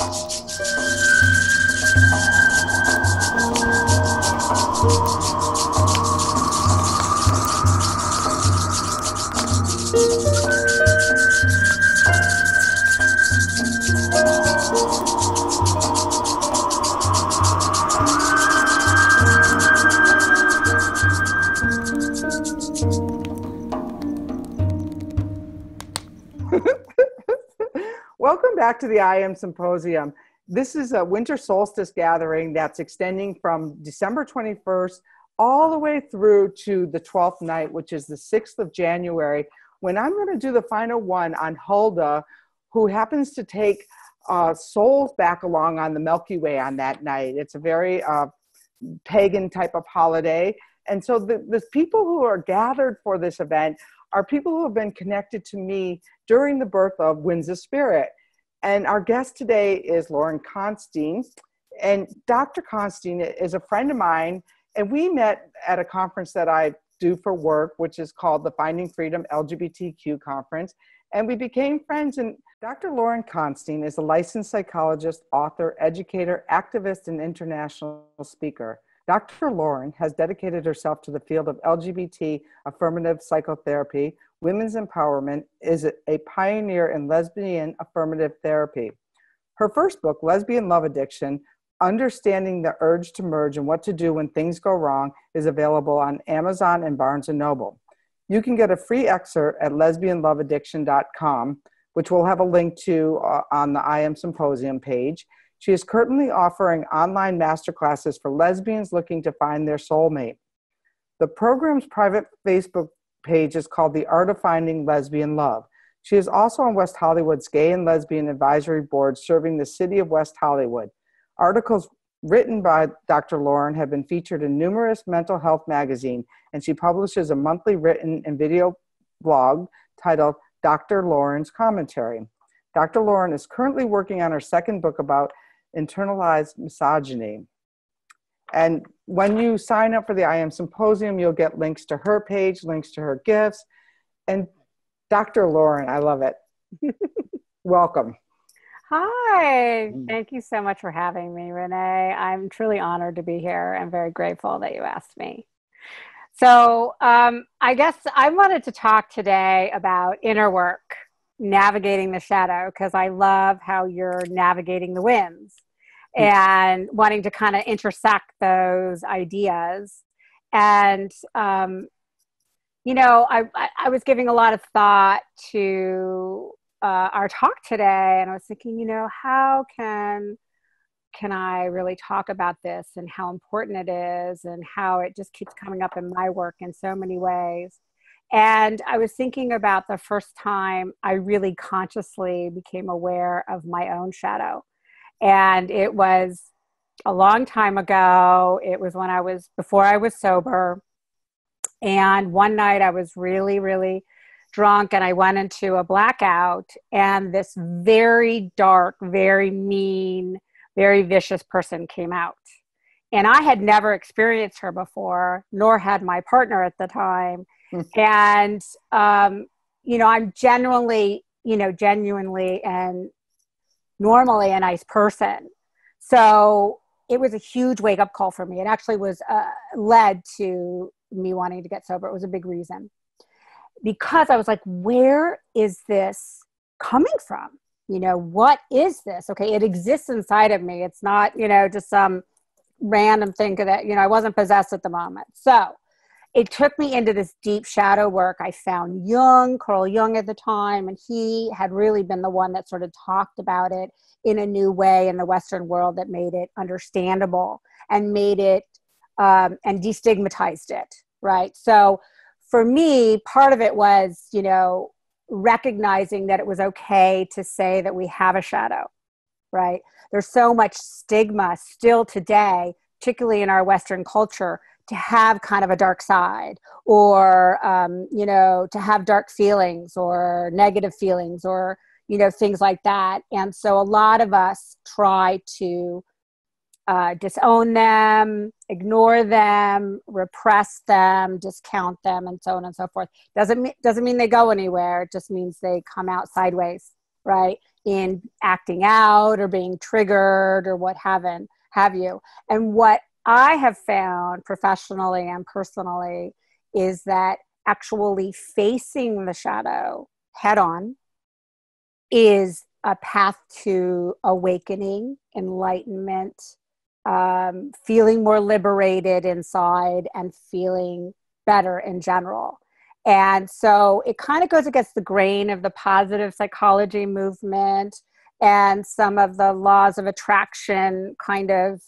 Welcome back to the I Am Symposium. This is a winter solstice gathering that's extending from December 21st all the way through to the 12th night, which is the 6th of January, when I'm going to do the final one on Hulda, who happens to take uh, souls back along on the Milky Way on that night. It's a very uh, pagan type of holiday. And so the, the people who are gathered for this event are people who have been connected to me during the birth of Winds of Spirit. And our guest today is Lauren Costine. And Dr. Costine is a friend of mine, and we met at a conference that I do for work, which is called the Finding Freedom LGBTQ Conference. And we became friends. And Dr. Lauren Costine is a licensed psychologist, author, educator, activist, and international speaker. Dr. Lauren has dedicated herself to the field of LGBT affirmative psychotherapy, women's empowerment, is a pioneer in lesbian affirmative therapy. Her first book, Lesbian Love Addiction Understanding the Urge to Merge and What to Do When Things Go Wrong, is available on Amazon and Barnes & Noble. You can get a free excerpt at lesbianloveaddiction.com, which we'll have a link to uh, on the I Am Symposium page. She is currently offering online masterclasses for lesbians looking to find their soulmate. The program's private Facebook page is called The Art of Finding Lesbian Love. She is also on West Hollywood's Gay and Lesbian Advisory Board, serving the city of West Hollywood. Articles written by Dr. Lauren have been featured in numerous mental health magazines, and she publishes a monthly written and video blog titled Dr. Lauren's Commentary. Dr. Lauren is currently working on her second book about internalized misogyny. And when you sign up for the I Am Symposium, you'll get links to her page, links to her gifts. And Dr. Lauren, I love it. Welcome. Hi, mm. thank you so much for having me, Renee. I'm truly honored to be here and very grateful that you asked me. So, um, I guess I wanted to talk today about inner work navigating the shadow because I love how you're navigating the winds. And wanting to kind of intersect those ideas. And, um, you know, I, I was giving a lot of thought to uh, our talk today, and I was thinking, you know, how can can I really talk about this and how important it is and how it just keeps coming up in my work in so many ways. And I was thinking about the first time I really consciously became aware of my own shadow. And it was a long time ago. It was when I was before I was sober. And one night I was really, really drunk and I went into a blackout. And this very dark, very mean, very vicious person came out. And I had never experienced her before, nor had my partner at the time and um, you know i'm genuinely you know genuinely and normally a nice person. So it was a huge wake up call for me. It actually was uh, led to me wanting to get sober. It was a big reason. Because i was like where is this coming from? You know what is this? Okay it exists inside of me. It's not you know just some random thing that you know i wasn't possessed at the moment. So it took me into this deep shadow work. I found Jung, Carl Jung at the time, and he had really been the one that sort of talked about it in a new way in the Western world that made it understandable and made it um, and destigmatized it, right? So for me, part of it was, you know, recognizing that it was okay to say that we have a shadow, right? There's so much stigma still today, particularly in our Western culture, to have kind of a dark side or um, you know to have dark feelings or negative feelings or you know things like that. And so a lot of us try to uh, disown them ignore them repress them discount them and so on and so forth. Doesn't mean doesn't mean they go anywhere. It just means they come out sideways right in acting out or being triggered or what haven't have you. And what I have found professionally and personally is that actually facing the shadow head on is a path to awakening, enlightenment, um, feeling more liberated inside, and feeling better in general. And so it kind of goes against the grain of the positive psychology movement and some of the laws of attraction kind of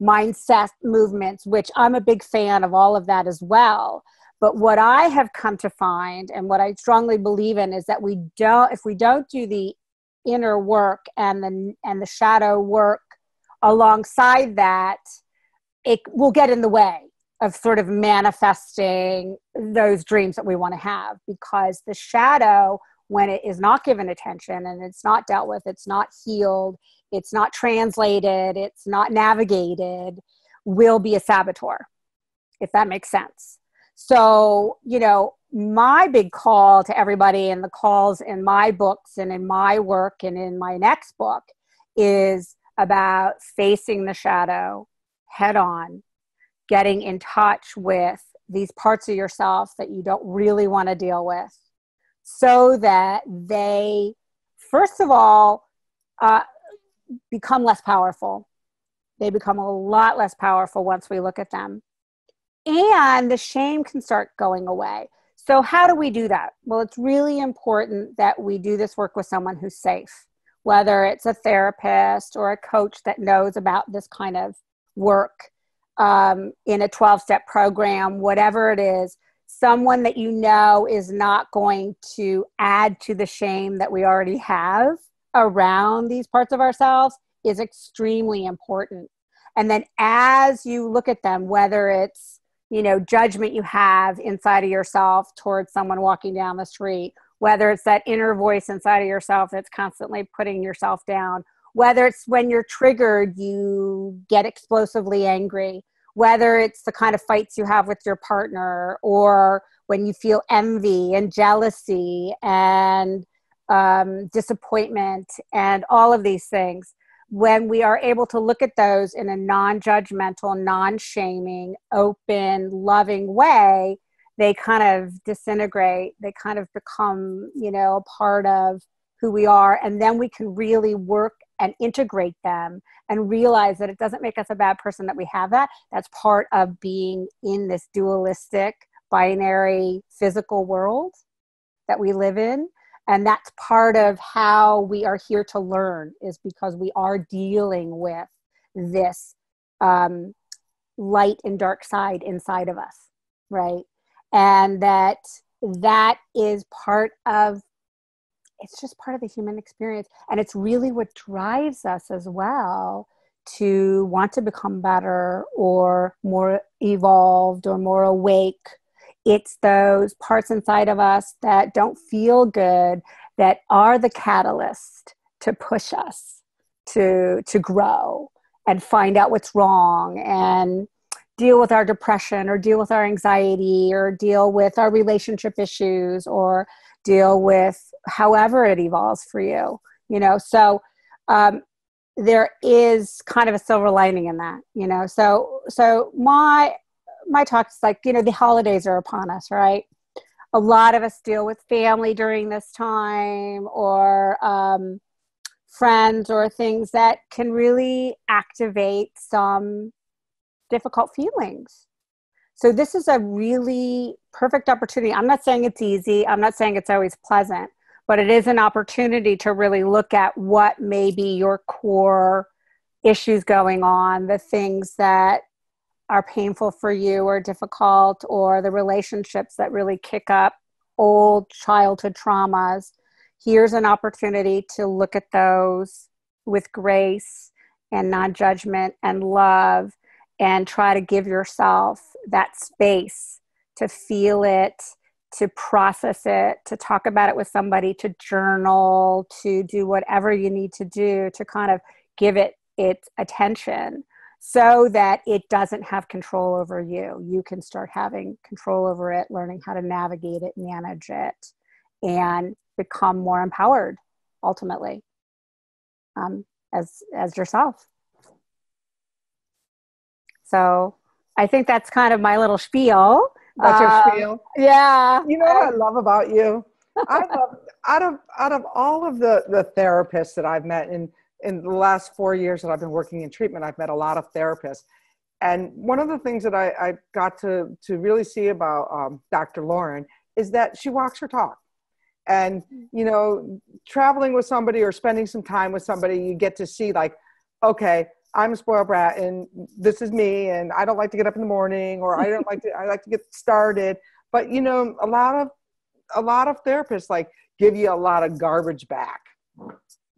mindset movements, which I'm a big fan of all of that as well. But what I have come to find and what I strongly believe in is that we don't, if we don't do the inner work and the, and the shadow work alongside that, it will get in the way of sort of manifesting those dreams that we want to have because the shadow when it is not given attention and it's not dealt with it's not healed it's not translated it's not navigated will be a saboteur if that makes sense. So you know my big call to everybody and the calls in my books and in my work and in my next book is about facing the shadow head on getting in touch with these parts of yourself that you don't really want to deal with so that they, first of all, uh, become less powerful. They become a lot less powerful once we look at them. And the shame can start going away. So, how do we do that? Well, it's really important that we do this work with someone who's safe, whether it's a therapist or a coach that knows about this kind of work um, in a 12 step program, whatever it is, someone that you know is not going to add to the shame that we already have around these parts of ourselves is extremely important. And then as you look at them, whether it's you know judgment you have inside of yourself towards someone walking down the street whether it's that inner voice inside of yourself that's constantly putting yourself down whether it's when you're triggered you get explosively angry whether it's the kind of fights you have with your partner or when you feel envy and jealousy and um, disappointment and all of these things when we are able to look at those in a non-judgmental non-shaming open loving way they kind of disintegrate they kind of become you know a part of who we are and then we can really work and integrate them and realize that it doesn't make us a bad person that we have that. That's part of being in this dualistic, binary, physical world that we live in. And that's part of how we are here to learn, is because we are dealing with this um, light and dark side inside of us, right? And that that is part of it's just part of the human experience and it's really what drives us as well to want to become better or more evolved or more awake it's those parts inside of us that don't feel good that are the catalyst to push us to to grow and find out what's wrong and deal with our depression or deal with our anxiety or deal with our relationship issues or deal with however it evolves for you you know? So um, there is kind of a silver lining in that you know? So so my my talk is like you know the holidays are upon us right a lot of us deal with family during this time or um, friends or things that can really activate some difficult feelings so this is a really perfect opportunity. I'm not saying it's easy. I'm not saying it's always pleasant, but it is an opportunity to really look at what may be your core issues going on, the things that are painful for you or difficult, or the relationships that really kick up old childhood traumas. Here's an opportunity to look at those with grace and non judgment and love and try to give yourself that space to feel it, to process it, to talk about it with somebody, to journal, to do whatever you need to do to kind of give it its attention so that it doesn't have control over you. You can start having control over it, learning how to navigate it, manage it, and become more empowered ultimately. um, as as yourself. So I think that's kind of my little spiel. That's your uh, spiel. Yeah. You know what I love about you? I love out of out of all of the the therapists that I've met in in the last four years that I've been working in treatment, I've met a lot of therapists. And one of the things that I, I got to to really see about um, Dr. Lauren is that she walks her talk. And you know, traveling with somebody or spending some time with somebody, you get to see like, okay, I'm a spoiled brat and this is me and I don't like to get up in the morning or I don't like to I like to get started. But you know, a lot of a lot of therapists like give you a lot of garbage back.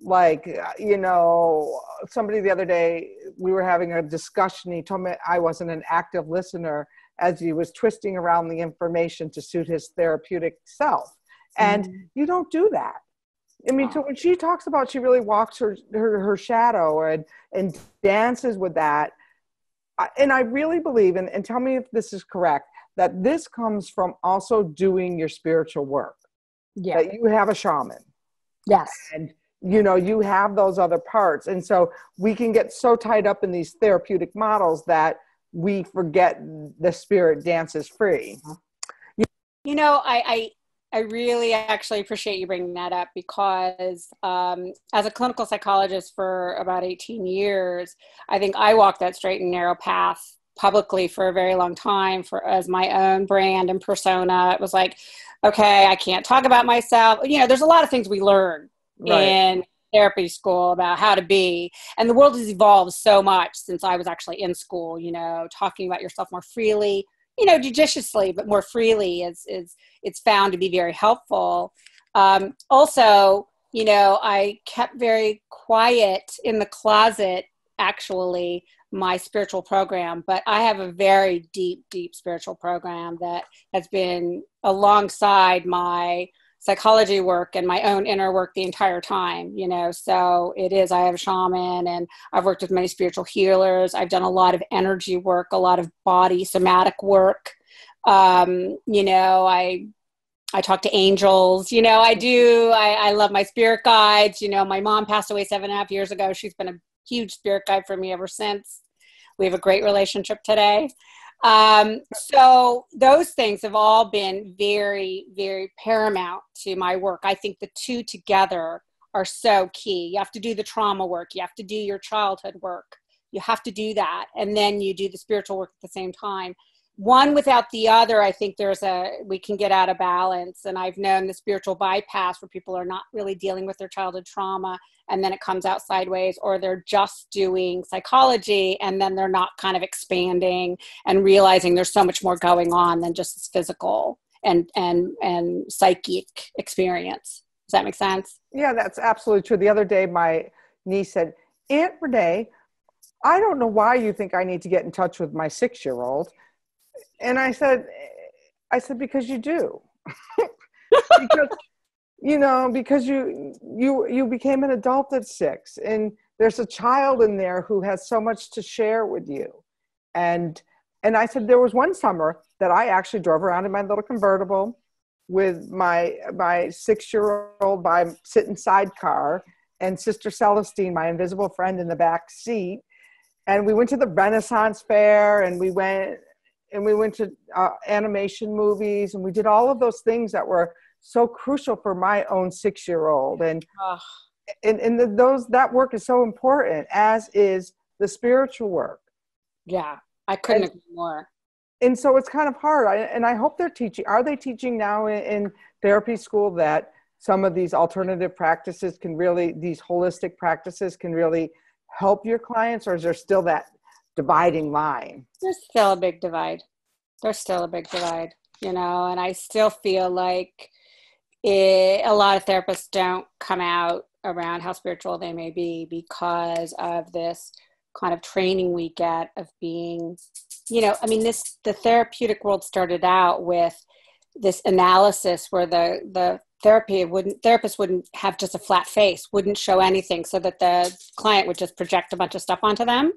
Like, you know, somebody the other day, we were having a discussion. He told me I wasn't an active listener as he was twisting around the information to suit his therapeutic self. And mm. you don't do that. I mean, so when she talks about she really walks her her, her shadow and and dances with that, and I really believe, and, and tell me if this is correct, that this comes from also doing your spiritual work. Yeah. That you have a shaman. Yes. And you know, you have those other parts. And so we can get so tied up in these therapeutic models that we forget the spirit dances free. You know, I, I I really actually appreciate you bringing that up because um, as a clinical psychologist for about 18 years, I think I walked that straight and narrow path publicly for a very long time for as my own brand and persona. It was like, okay, I can't talk about myself. You know, there's a lot of things we learn right. in therapy school about how to be and the world has evolved so much since i was actually in school you know talking about yourself more freely you know judiciously but more freely is is it's found to be very helpful um, also you know i kept very quiet in the closet actually my spiritual program but i have a very deep deep spiritual program that has been alongside my psychology work and my own inner work the entire time you know? So it is i have a shaman and i've worked with many spiritual healers. I've done a lot of energy work a lot of body somatic work. Um, you know i i talk to angels you know? I do I, I love my spirit guides. You know my mom passed away seven and a half years ago. She's been a huge spirit guide for me ever since. We have a great relationship today um, so those things have all been very, very paramount to my work. I think the two together are so key. You have to do the trauma work, you have to do your childhood work, you have to do that, and then you do the spiritual work at the same time one without the other i think there's a we can get out of balance. And i've known the spiritual bypass where people are not really dealing with their childhood trauma and then it comes out sideways or they're just doing psychology and then they're not kind of expanding and realizing there's so much more going on than just this physical and and and psychic experience. Does that make sense? Yeah that's absolutely true. The other day my niece said aunt renee i don't know why you think i need to get in touch with my six year old and I said, I said because you do, because you know because you you you became an adult at six, and there's a child in there who has so much to share with you, and and I said there was one summer that I actually drove around in my little convertible with my my six year old by sitting sidecar and Sister Celestine, my invisible friend, in the back seat. And we went to the Renaissance Fair and we went and we went to uh, animation movies and we did all of those things that were so crucial for my own six year old and and, and the, those that work is so important as is the spiritual work. Yeah i couldn't and, agree more. and so it's kind of hard. I, and i hope they're teaching are they teaching now in, in therapy school that some of these alternative practices can really these holistic practices can really help your clients or is there still that dividing line. There's still a big divide. There's still a big divide, you know, and I still feel like it, a lot of therapists don't come out around how spiritual they may be because of this kind of training we get of being, you know, I mean, this the therapeutic world started out with this analysis where the the therapy wouldn't therapist wouldn't have just a flat face wouldn't show anything so that the client would just project a bunch of stuff onto them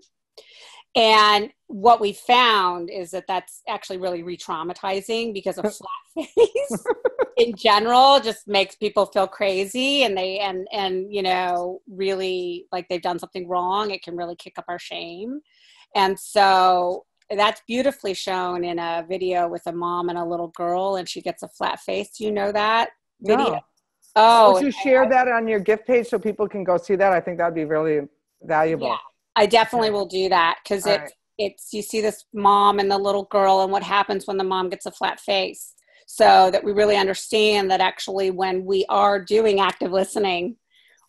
and what we found is that that's actually really re-traumatizing because a flat face in general just makes people feel crazy and they and and you know really like they've done something wrong it can really kick up our shame. And so that's beautifully shown in a video with a mom and a little girl and she gets a flat face. Do you know that video? No. oh would you share that on your gift page so people can go see that? I think that'd be really valuable. Yeah I definitely will do that because it right. it's you see this mom and the little girl and what happens when the mom gets a flat face. So that we really understand that actually when we are doing active listening,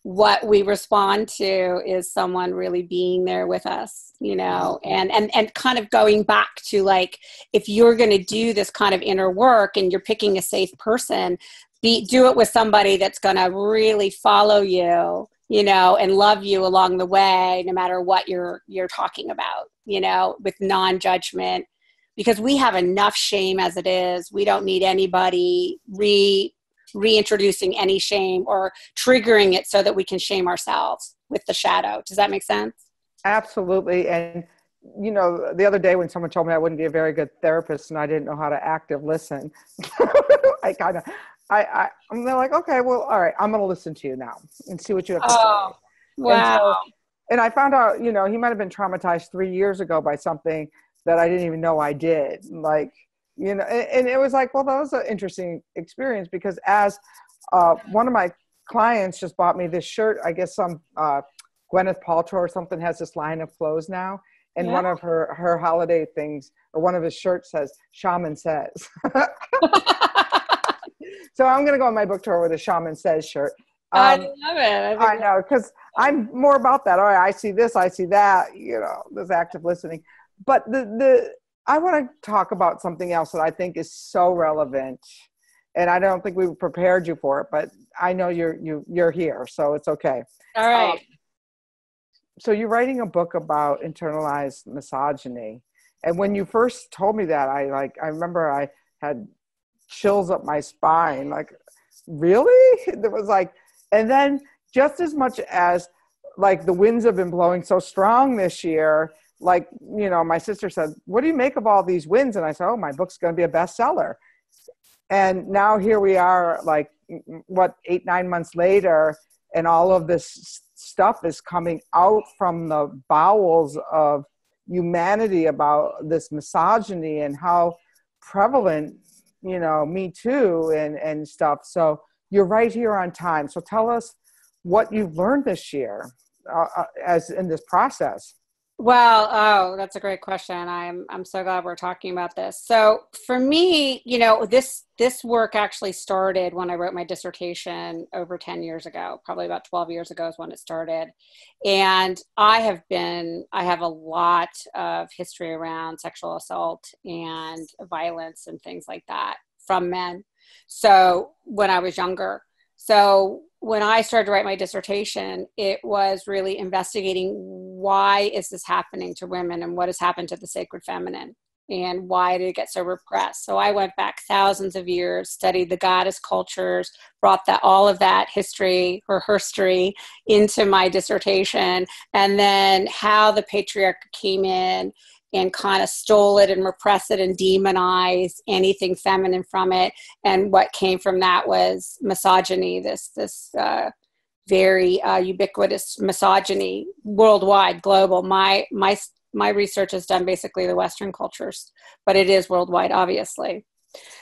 what we respond to is someone really being there with us you know mm-hmm. and and and kind of going back to like if you're going to do this kind of inner work and you're picking a safe person be do it with somebody that's going to really follow you you know and love you along the way no matter what you're you're talking about you know with non-judgment. Because we have enough shame as it is. We don't need anybody re reintroducing any shame or triggering it so that we can shame ourselves with the shadow. Does that make sense? Absolutely. And you know the other day when someone told me i wouldn't be a very good therapist and i didn't know how to active listen i kind of I, I I'm like, okay, well, all right, I'm going to listen to you now and see what you have to oh, say. Wow. And, so, and I found out, you know, he might have been traumatized three years ago by something that I didn't even know I did. Like, you know, and, and it was like, well, that was an interesting experience because as uh, one of my clients just bought me this shirt, I guess some uh, Gwyneth Paltrow or something has this line of clothes now. And yeah. one of her, her holiday things, or one of his shirts says, Shaman says. So I'm going to go on my book tour with a Shaman Says shirt. Um, I love it. I, I know because I'm more about that. All right, I see this, I see that. You know, this active listening. But the the I want to talk about something else that I think is so relevant, and I don't think we prepared you for it. But I know you're you you're here, so it's okay. All right. Um, so you're writing a book about internalized misogyny, and when you first told me that, I like I remember I had chills up my spine. Like, really? It was like, and then just as much as like the winds have been blowing so strong this year, like, you know, my sister said, What do you make of all these winds? And I said, Oh, my book's going to be a bestseller. And now here we are, like, what, eight, nine months later, and all of this stuff is coming out from the bowels of humanity about this misogyny and how prevalent you know me too and and stuff. So you're right here on time. So tell us what you've learned this year uh, uh, as in this process well oh that's a great question i'm i'm so glad we're talking about this so for me you know this this work actually started when i wrote my dissertation over 10 years ago probably about 12 years ago is when it started and i have been i have a lot of history around sexual assault and violence and things like that from men. So when I was younger. So when I started to write my dissertation, it was really investigating why is this happening to women and what has happened to the sacred feminine and why did it get so repressed? So i went back thousands of years studied the goddess cultures brought that all of that history or history into my dissertation and then how the patriarch came in and kind of stole it and repress it and demonize anything feminine from it. And what came from that was misogyny, this this uh, very uh, ubiquitous misogyny worldwide, global. My my my research has done basically the Western cultures, but it is worldwide, obviously.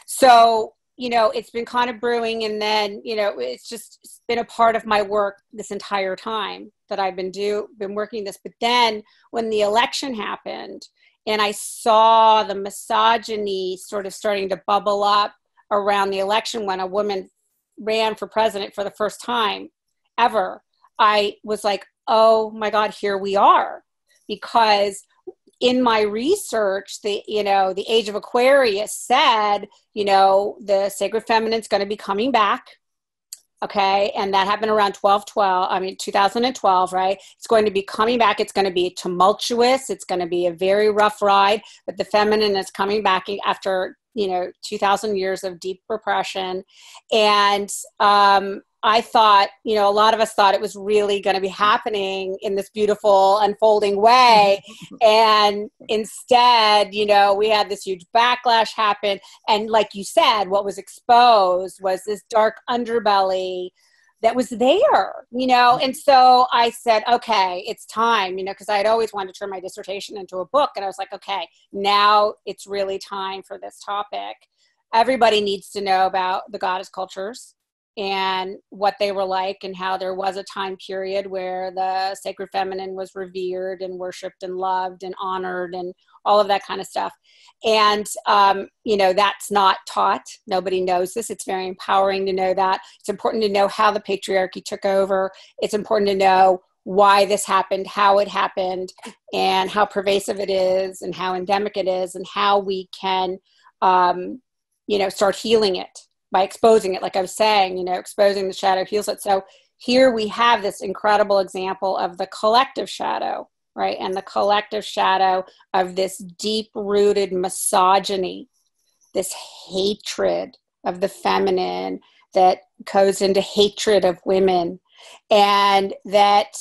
So you know it's been kind of brewing and then you know it's just been a part of my work this entire time that i've been do been working this but then when the election happened and I saw the misogyny sort of starting to bubble up around the election when a woman ran for president for the first time ever. I was like, oh my God, here we are. Because in my research, the you know, the age of Aquarius said, you know, the sacred feminine is going to be coming back okay? And that happened around 12 12 i mean 2012 right? It's going to be coming back. It's going to be tumultuous. It's going to be a very rough ride but the feminine is coming back after you know 2000 years of deep repression. And um, I thought, you know, a lot of us thought it was really going to be happening in this beautiful unfolding way. and instead, you know, we had this huge backlash happen. And like you said, what was exposed was this dark underbelly that was there, you know. Mm-hmm. And so I said, okay, it's time, you know, because I had always wanted to turn my dissertation into a book. And I was like, okay, now it's really time for this topic. Everybody needs to know about the goddess cultures and what they were like and how there was a time period where the sacred feminine was revered and worshiped and loved and honored and all of that kind of stuff. And um, you know that's not taught. Nobody knows this. It's very empowering to know that. It's important to know how the patriarchy took over. It's important to know why this happened how it happened and how pervasive it is and how endemic it is and how we can um, you know start healing it by exposing it like i was saying you know exposing the shadow heals it. So here we have this incredible example of the collective shadow right? And the collective shadow of this deep rooted misogyny this hatred of the feminine that goes into hatred of women. And that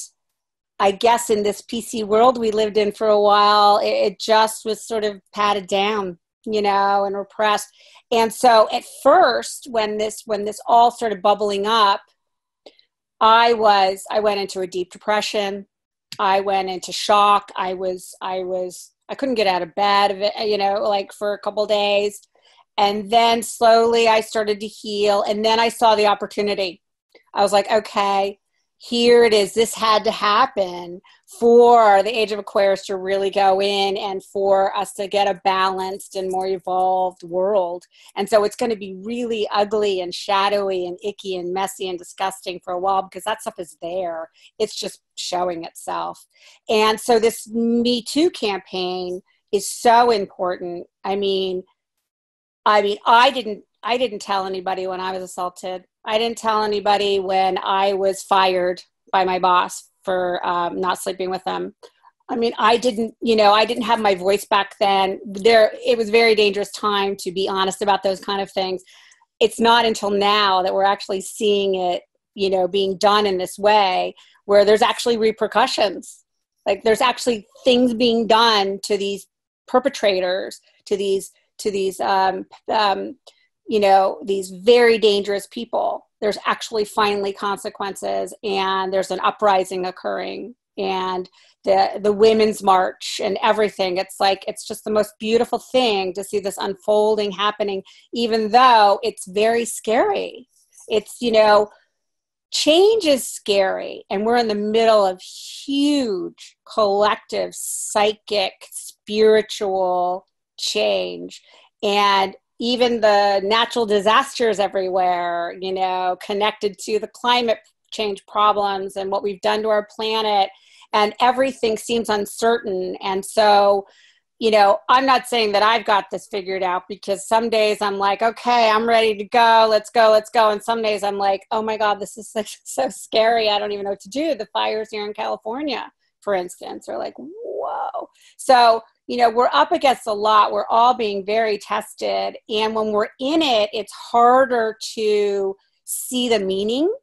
i guess in this pc world we lived in for a while it, it just was sort of patted down you know and repressed and so at first when this when this all started bubbling up i was i went into a deep depression. I went into shock. I was i was i couldn't get out of bed you know like for a couple days. And then slowly i started to heal. And then i saw the opportunity. I was like okay here it is. This had to happen for the age of aquarius to really go in and for us to get a balanced and more evolved world. And so it's going to be really ugly and shadowy and icky and messy and disgusting for a while because that stuff is there. It's just showing itself. And so this me too campaign is so important. I mean i mean i didn't i didn't tell anybody when i was assaulted I didn't tell anybody when I was fired by my boss for um, not sleeping with them. I mean, I didn't, you know, I didn't have my voice back then. There, it was very dangerous time to be honest about those kind of things. It's not until now that we're actually seeing it, you know, being done in this way where there's actually repercussions. Like there's actually things being done to these perpetrators, to these, to these, um, um, you know these very dangerous people. There's actually finally consequences and there's an uprising occurring and the the women's march and everything. It's like it's just the most beautiful thing to see this unfolding happening even though it's very scary. It's you know change is scary and we're in the middle of huge collective psychic spiritual change. And even the natural disasters everywhere, you know, connected to the climate change problems and what we've done to our planet, and everything seems uncertain. And so, you know, I'm not saying that I've got this figured out because some days I'm like, okay, I'm ready to go, let's go, let's go. And some days I'm like, oh my God, this is such, so scary. I don't even know what to do. The fires here in California, for instance, are like, whoa. So, you know, we're up against a lot. We're all being very tested. And when we're in it, it's harder to see the meaning.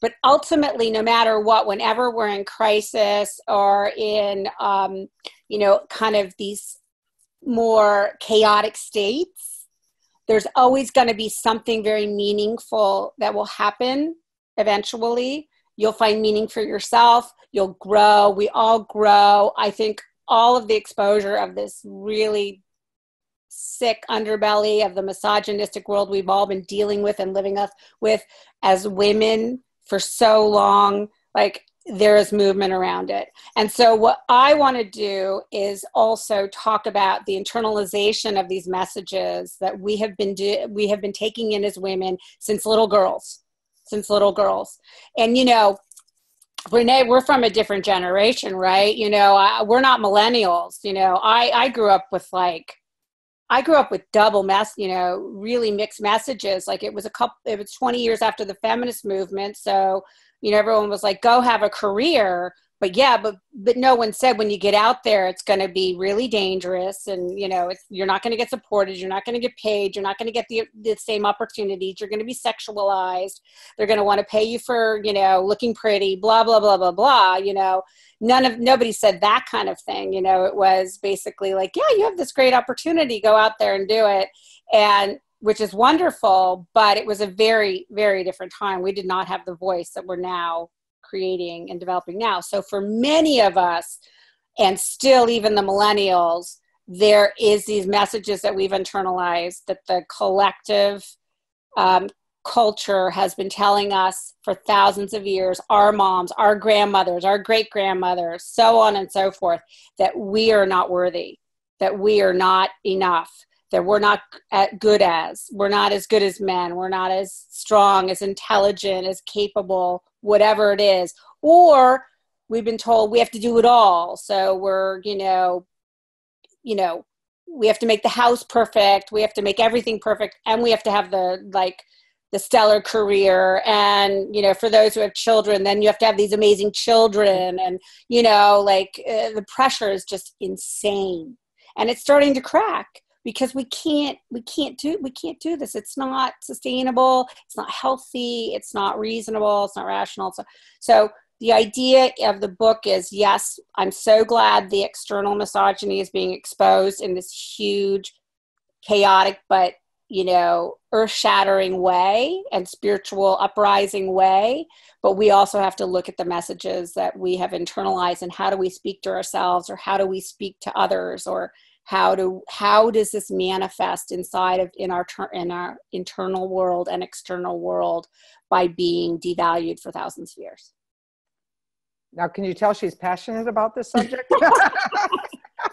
But ultimately, no matter what, whenever we're in crisis or in, um, you know, kind of these more chaotic states, there's always going to be something very meaningful that will happen eventually. You'll find meaning for yourself. You'll grow. We all grow. I think all of the exposure of this really sick underbelly of the misogynistic world we've all been dealing with and living with as women for so long like there is movement around it. And so what i want to do is also talk about the internalization of these messages that we have been do- we have been taking in as women since little girls since little girls. And you know Renee, we're from a different generation, right? You know, I, we're not millennials. You know, I I grew up with like, I grew up with double mess. You know, really mixed messages. Like it was a couple. It was twenty years after the feminist movement, so you know everyone was like, "Go have a career." But yeah, but but no one said when you get out there, it's going to be really dangerous, and you know, you're not going to get supported, you're not going to get paid, you're not going to get the the same opportunities, you're going to be sexualized, they're going to want to pay you for you know looking pretty, blah blah blah blah blah. You know, none of nobody said that kind of thing. You know, it was basically like, yeah, you have this great opportunity, go out there and do it, and which is wonderful, but it was a very very different time. We did not have the voice that we're now creating and developing now. So for many of us, and still even the millennials, there is these messages that we've internalized that the collective um, culture has been telling us for thousands of years our moms our grandmothers our great grandmothers so on and so forth that we are not worthy that we are not enough that we're not good as. We're not as good as men. We're not as strong as intelligent as capable whatever it is. Or we've been told we have to do it all. So we're you know you know we have to make the house perfect. We have to make everything perfect. And we have to have the like the stellar career. And you know for those who have children then you have to have these amazing children. And you know like uh, the pressure is just insane. And it's starting to crack because we can't we can't do we can't do this. It's not sustainable. It's not healthy. It's not reasonable. It's not rational. So so the idea of the book is yes i'm so glad the external misogyny is being exposed in this huge chaotic but you know earth-shattering way and spiritual uprising way. But we also have to look at the messages that we have internalized and how do we speak to ourselves or how do we speak to others or how do how does this manifest inside of in our in our internal world and external world by being devalued for thousands of years? Now can you tell she's passionate about this subject?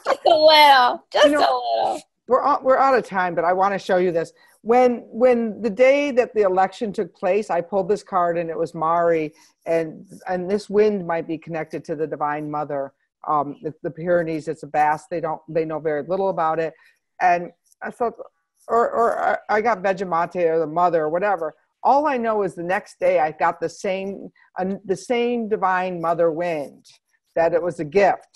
Just a little just you know, a little. we're we're out of time but i want to show you this. When when the day that the election took place i pulled this card and it was mari and and this wind might be connected to the divine mother um, it's the Pyrenees, it's a Basque. They don't, they know very little about it. And I thought, or, or I got Vegemite or the mother or whatever. All I know is the next day I got the same, uh, the same divine mother wind that it was a gift.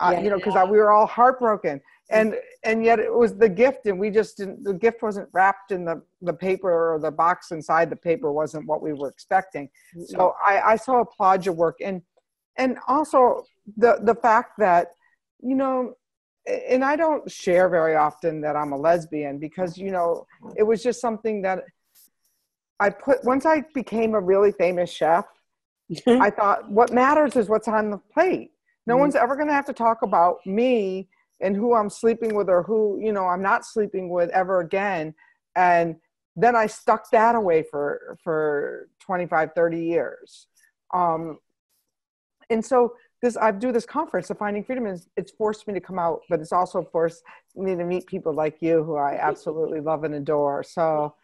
Uh, yeah, you know, because yeah. we were all heartbroken, and and yet it was the gift, and we just didn't. The gift wasn't wrapped in the the paper or the box inside the paper wasn't what we were expecting. So I, I so applaud your work, and and also the the fact that you know and I don't share very often that I'm a lesbian because you know it was just something that I put once I became a really famous chef I thought what matters is what's on the plate. No mm-hmm. one's ever going to have to talk about me and who I'm sleeping with or who you know I'm not sleeping with ever again. And then I stuck that away for for 25 30 years. Um and so this I do this conference, the Finding Freedom, is it's forced me to come out, but it's also forced me to meet people like you who I absolutely love and adore. So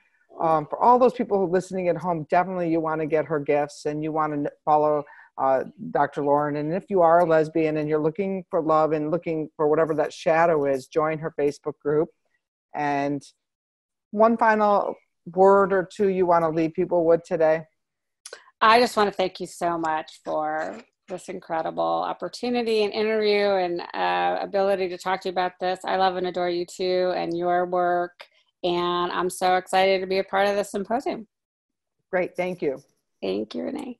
um, for all those people who are listening at home, definitely you want to get her gifts and you want to follow uh, Dr. Lauren. And if you are a lesbian and you're looking for love and looking for whatever that shadow is, join her Facebook group. And one final word or two you want to leave people with today? I just want to thank you so much for this incredible opportunity and interview and uh, ability to talk to you about this. I love and adore you too and your work. And I'm so excited to be a part of this symposium. Great. Thank you. Thank you, Renee.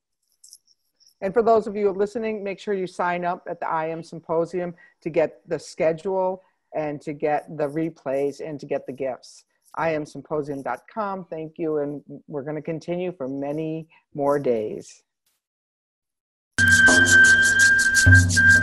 And for those of you listening, make sure you sign up at the I Am Symposium to get the schedule and to get the replays and to get the gifts. IamSymposium.com. Thank you. And we're going to continue for many more days. あっ!